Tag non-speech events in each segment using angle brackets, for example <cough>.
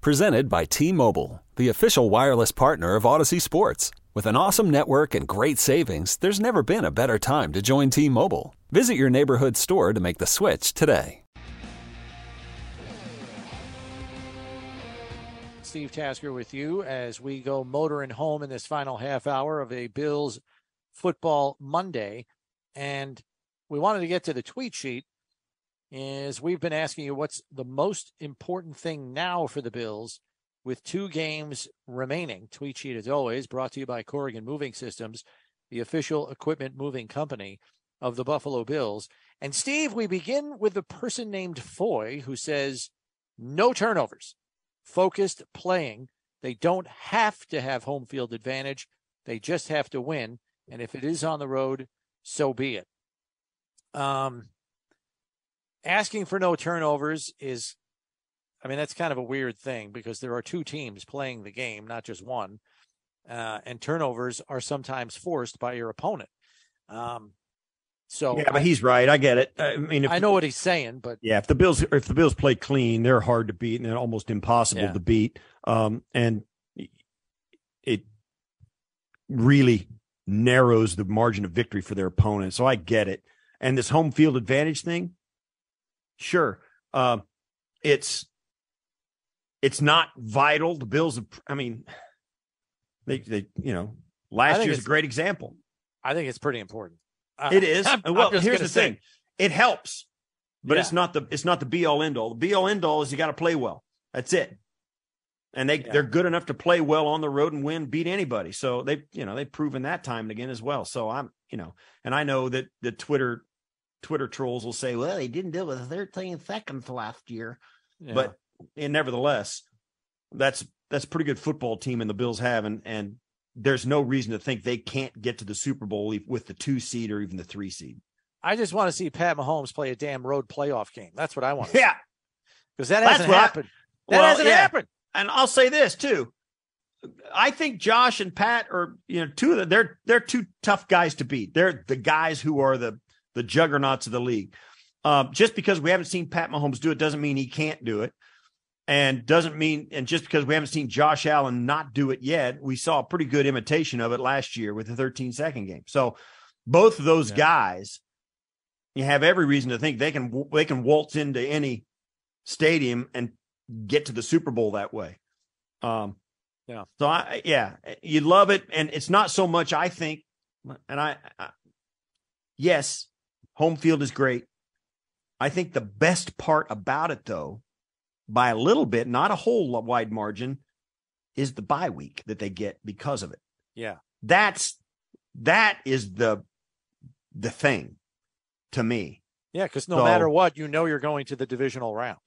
Presented by T Mobile, the official wireless partner of Audacy Sports. With an awesome network and great savings, there's never been a better time to join T Mobile. Visit your neighborhood store to make the switch today. Steve Tasker with you as we go motoring home in this final half hour of a Bills football Monday. And we wanted to get to the tweet sheet is we've been asking you what's the most important thing now for the Bills with two games remaining. Tweet sheet, as always, brought to you by Corrigan Moving Systems, the official equipment moving company of the Buffalo Bills. And Steve, we begin with a person named Foy who says, no turnovers, focused playing. They don't have to have home field advantage. They just have to win. And if it is on the road, so be it. Um, asking for no turnovers is, I mean, that's kind of a weird thing because there are two teams playing the game, not just one. Uh, and turnovers are sometimes forced by your opponent. Um, so yeah, but he's right. I get it. I mean, if, I know what he's saying, but yeah, if the Bills if the Bills play clean, they're hard to beat and they're almost impossible yeah. to beat. Um, and it really narrows the margin of victory for their opponent. So I get it. And this home field advantage thing, sure, uh, it's it's not vital. The Bills, I mean, they they you know last year's a great example. I think it's pretty important. It is. <laughs> I'm, well, I'm here's the say. thing: it helps, but yeah. it's not the it's not the be all end all. The be all end all is you got to play well. That's it. And they yeah. they're good enough to play well on the road and win, beat anybody. So they you know they've proven that time and again as well. So I'm you know, and I know that the Twitter Twitter trolls will say, well, they didn't deal it with 13 seconds last year, yeah. but and nevertheless, that's that's a pretty good football team, and the Bills have, and and there's no reason to think they can't get to the Super Bowl with the two seed or even the three seed. I just want to see Pat Mahomes play a damn road playoff game. That's what I want. yeah, because that hasn't happened. I, that well, hasn't yeah. happened. And I'll say this too. I think Josh and Pat are, you know, two of them. They're they're two tough guys to beat. They're the guys who are the the juggernauts of the league. Um, just because we haven't seen Pat Mahomes do it doesn't mean he can't do it and doesn't mean and just because we haven't seen Josh Allen not do it yet, we saw a pretty good imitation of it last year with the 13 second game. So both of those yeah. guys, you have every reason to think they can they can waltz into any stadium and get to the Super Bowl that way. Um, yeah. So I yeah, you love it, and it's not so much I think, and I, I yes, home field is great. I think the best part about it though by a little bit, not a whole wide margin, is the bye week that they get because of it. Yeah. That's that is the the thing to me. Yeah, because no so, matter what, you know you're going to the divisional round.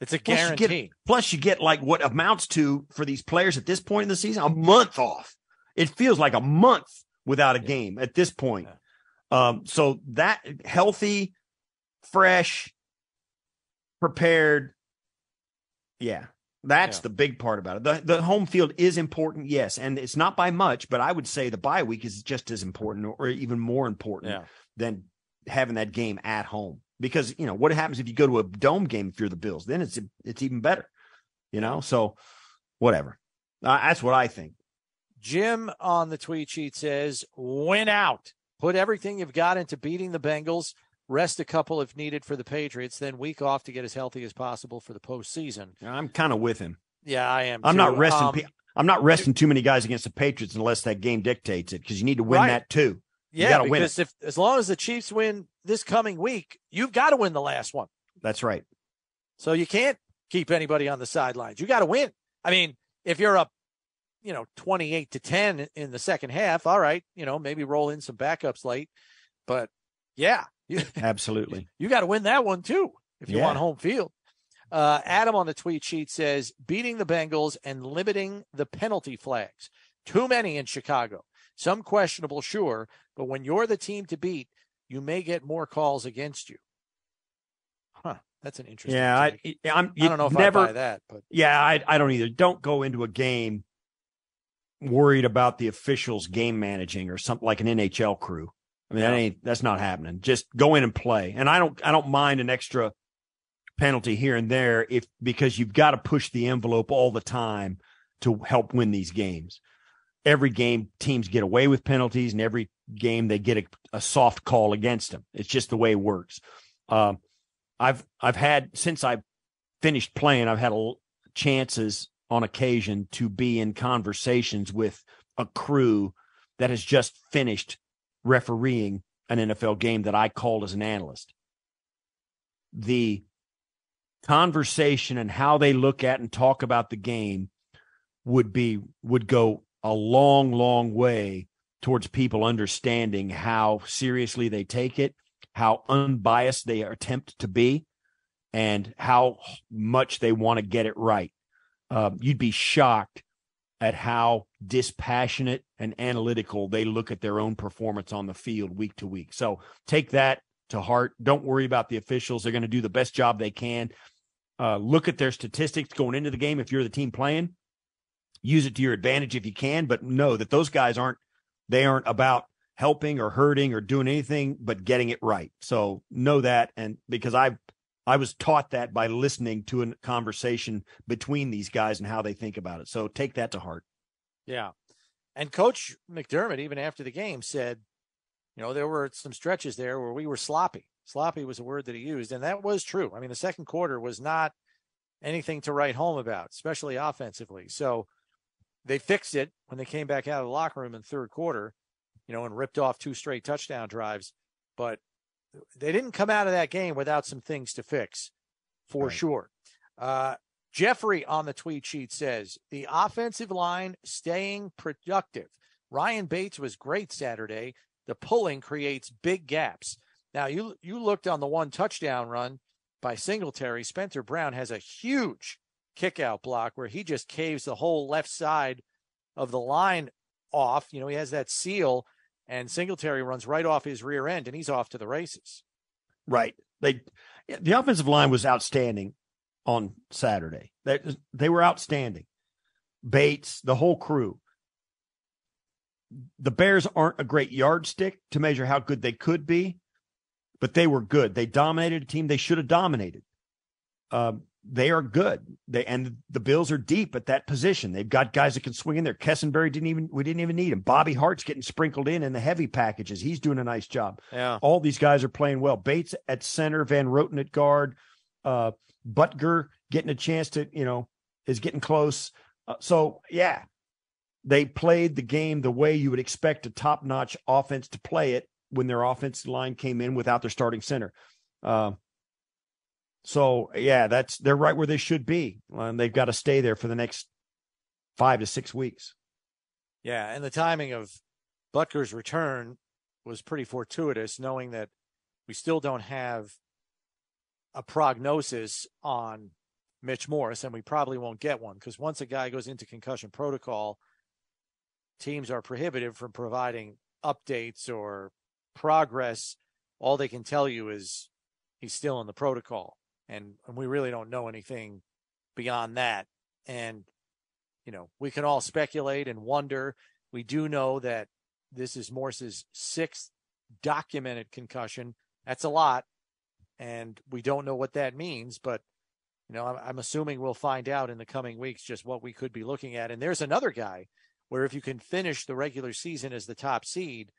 It's a guarantee. Plus you, get, plus you get like what amounts to for these players at this point in the season, a month off. It feels like a month without a game at this point. Yeah. Um, so that healthy, fresh, prepared, yeah. That's yeah. the big part about it. The the home field is important, yes, and it's not by much, but I would say the bye week is just as important or even more important yeah. than having that game at home. Because you know what happens if you go to a dome game if you're the Bills, then it's it's even better. You know, so whatever. Uh, that's what I think. Jim on the tweet sheet says, "Win out. Put everything you've got into beating the Bengals rest a couple if needed for the Patriots, then week off to get as healthy as possible for the postseason. I'm kind of with him. Yeah, I am. I'm too. not resting. Um, I'm not resting too many guys against the Patriots unless that game dictates it because you need to win right. that too. You yeah, because if as long as the Chiefs win this coming week, you've got to win the last one. That's right. So you can't keep anybody on the sidelines. You got to win. I mean, if you're up, you know, 28 to 10 in the second half, all right, you know, maybe roll in some backups late. But yeah, <laughs> Absolutely. You got to win that one too if you yeah. want home field. Uh, Adam on the tweet sheet says beating the Bengals and limiting the penalty flags. Too many in Chicago. Some questionable, sure, but when you're the team to beat, you may get more calls against you. Huh. That's an interesting. Yeah, I, I'm. I don't know if never, I buy that, but yeah, I, I don't either. Don't go into a game worried about the officials game managing or something like an NHL crew. I mean, that ain't that's not happening. Just go in and play. And I don't I don't mind an extra penalty here and there if because you've got to push the envelope all the time to help win these games. Every game teams get away with penalties, and every game they get a, a soft call against them. It's just the way it works. Um, I've I've had since I finished playing, I've had a, chances on occasion to be in conversations with a crew that has just finished refereeing an NFL game that I called as an analyst. The conversation and how they look at and talk about the game would be would go a long long way towards people understanding how seriously they take it how unbiased they attempt to be and how much they want to get it right uh, you'd be shocked at how dispassionate and analytical they look at their own performance on the field week to week so take that to heart don't worry about the officials they're going to do the best job they can uh, look at their statistics going into the game if you're the team playing. Use it to your advantage if you can, but know that those guys aren't they aren't about helping or hurting or doing anything but getting it right. So know that, and because I I was taught that by listening to a conversation between these guys and how they think about it. So take that to heart. Yeah, and Coach McDermott even after the game said, you know, there were some stretches there where we were sloppy Sloppy was a word that he used, and that was true. I mean, the second quarter was not anything to write home about, especially offensively. So they fixed it when they came back out of the locker room in third quarter, you know, and ripped off two straight touchdown drives. But they didn't come out of that game without some things to fix, for right. sure. Uh, Jeffrey on the tweet sheet says the offensive line staying productive. Ryan Bates was great Saturday. The pulling creates big gaps. Now you you looked on the one touchdown run by Singletary. Spencer Brown has a huge kickout block where he just caves the whole left side of the line off. You know, he has that seal, and Singletary runs right off his rear end, and he's off to the races. Right. They the offensive line was outstanding on Saturday. They they were outstanding. Bates, the whole crew. The Bears aren't a great yardstick to measure how good they could be, but they were good. They dominated a team they should have dominated. Um, they are good. They and the Bills are deep at that position. They've got guys that can swing in there. Quessenberry didn't even we didn't even need him. Bobby Hart's getting sprinkled in in the heavy packages. He's doing a nice job. Yeah. All these guys are playing well. Bates at center, Van Roten at guard, uh, Boettger getting a chance to you know is getting close. Uh, so yeah, they played the game the way you would expect a top notch offense to play it when their offensive line came in without their starting center. Uh, so yeah, that's they're right where they should be, and they've got to stay there for the next five to six weeks. Yeah, and the timing of Boettger's return was pretty fortuitous, knowing that we still don't have a prognosis on Mitch Morse, and we probably won't get one because once a guy goes into concussion protocol, teams are prohibited from providing updates or progress, all they can tell you is he's still in the protocol. And, and we really don't know anything beyond that. And, you know, we can all speculate and wonder. We do know that this is Morse's sixth documented concussion. That's a lot. And we don't know what that means, but you know, I'm, I'm, assuming we'll find out in the coming weeks just what we could be looking at. And there's another guy where if you can finish the regular season as the top seed,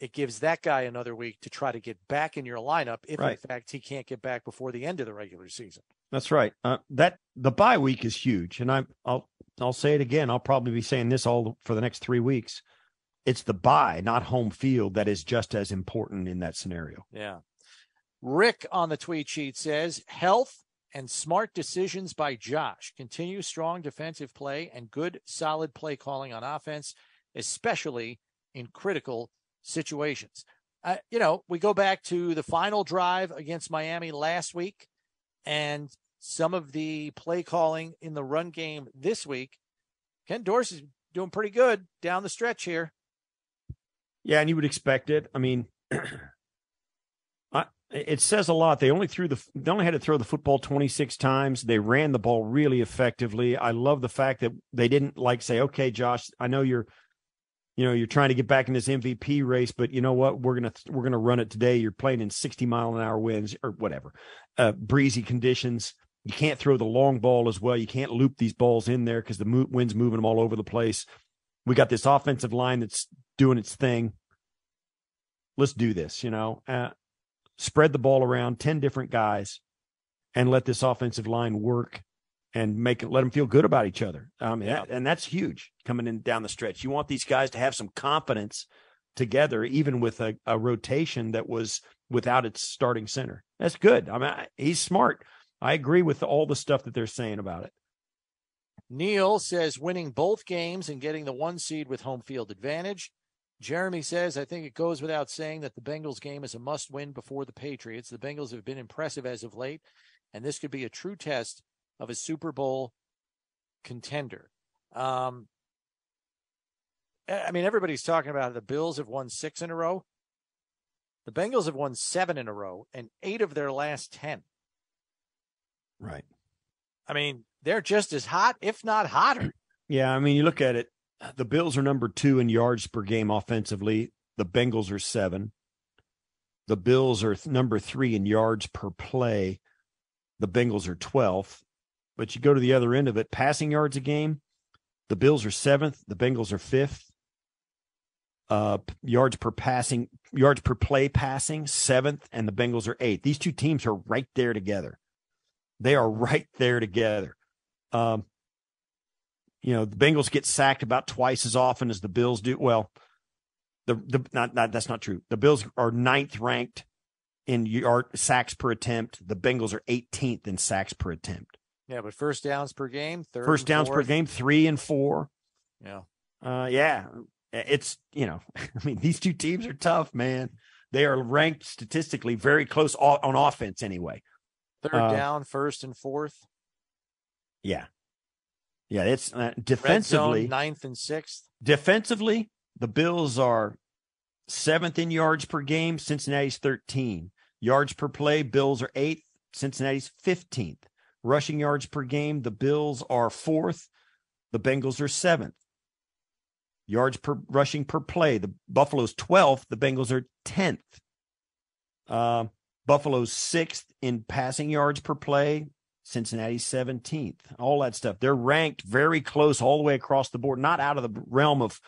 it gives that guy another week to try to get back in your lineup if right. in fact he can't get back before the end of the regular season. That's right. Uh, that the bye week is huge, and I, I'll I'll say it again. I'll probably be saying this all for the next three weeks. It's the bye, not home field, that is just as important in that scenario. Yeah. Rick on the tweet sheet says health and smart decisions by Josh. Continue strong defensive play and good solid play calling on offense, especially in critical situations. Uh, you know, we go back to the final drive against Miami last week, and some of the play calling in the run game this week. Ken Dorsey's doing pretty good down the stretch here. Yeah, and you would expect it. I mean, <clears throat> it says a lot. They only threw the they only had to throw the football 26 times. They ran the ball really effectively. I love the fact that they didn't like say, "Okay, Josh, I know you're you know, you're trying to get back in this MVP race, but you know what? We're gonna we're gonna run it today. You're playing in 60 mile an hour winds or whatever, uh, breezy conditions. You can't throw the long ball as well. You can't loop these balls in there because the mo- wind's moving them all over the place. We got this offensive line that's doing its thing. Let's do this. You know, uh, spread the ball around 10 different guys and let this offensive line work and make it let them feel good about each other. Um, yeah. and that's huge coming in down the stretch. You want these guys to have some confidence together, even with a, a rotation that was without its starting center. That's good. I mean, he's smart. I agree with all the stuff that they're saying about it. Neil says winning both games and getting the one seed with home field advantage. Jeremy says, I think it goes without saying that the Bengals game is a must win before the Patriots. The Bengals have been impressive as of late, and this could be a true test of a Super Bowl contender. Um, I mean, everybody's talking about the Bills have won six in a row. The Bengals have won seven in a row and eight of their last 10. Right. I mean, they're just as hot, if not hotter. Yeah. I mean, you look at it, the Bills are number two in yards per game offensively. The Bengals are seven. The Bills are th- number three in yards per play. The Bengals are 12th. But you go to the other end of it, passing yards a game, the Bills are seventh, the Bengals are fifth. Uh, yards per passing, yards per play passing, seventh, and the Bengals are eighth. These two teams are right there together. They are right there together. Um, you know, the Bengals get sacked about twice as often as the Bills do. Well, the the not, not that's not true. The Bills are ninth ranked in yard sacks per attempt. The Bengals are 18th in sacks per attempt. Yeah, but first downs per game, third first downs fourth. per game, three and four. Yeah. Uh, yeah, it's you know, <laughs> I mean, these two teams are tough, man. They are ranked statistically very close on offense, anyway. Third Uh, down, first and fourth. Yeah, yeah. It's uh, Red zone, defensively. ninth and sixth. Defensively, the Bills are seventh in yards per game. Cincinnati's 13. Yards per play, Bills are eighth. Cincinnati's 15th. Rushing yards per game, the Bills are fourth. The Bengals are seventh. Yards per rushing per play, the Buffalo's 12th. The Bengals are 10th. Uh, Buffalo's sixth in passing yards per play. Cincinnati's 17th. All that stuff. They're ranked very close all the way across the board, not out of the realm of,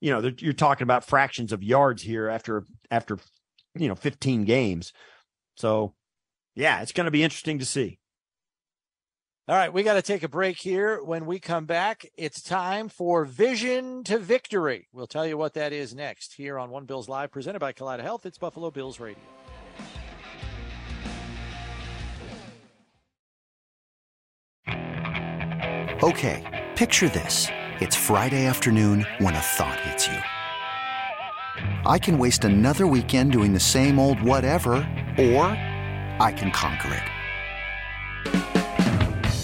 you know, you're talking about fractions of yards here after after you know 15 games. So, yeah, it's going to be interesting to see. All right, we got to take a break here. When we come back, it's time for Vision to Victory. We'll tell you what that is next here on One Bills Live, presented by Kaleida Health. It's Buffalo Bills Radio. Okay, picture this. It's Friday afternoon when a thought hits you. I can waste another weekend doing the same old whatever, or I can conquer it.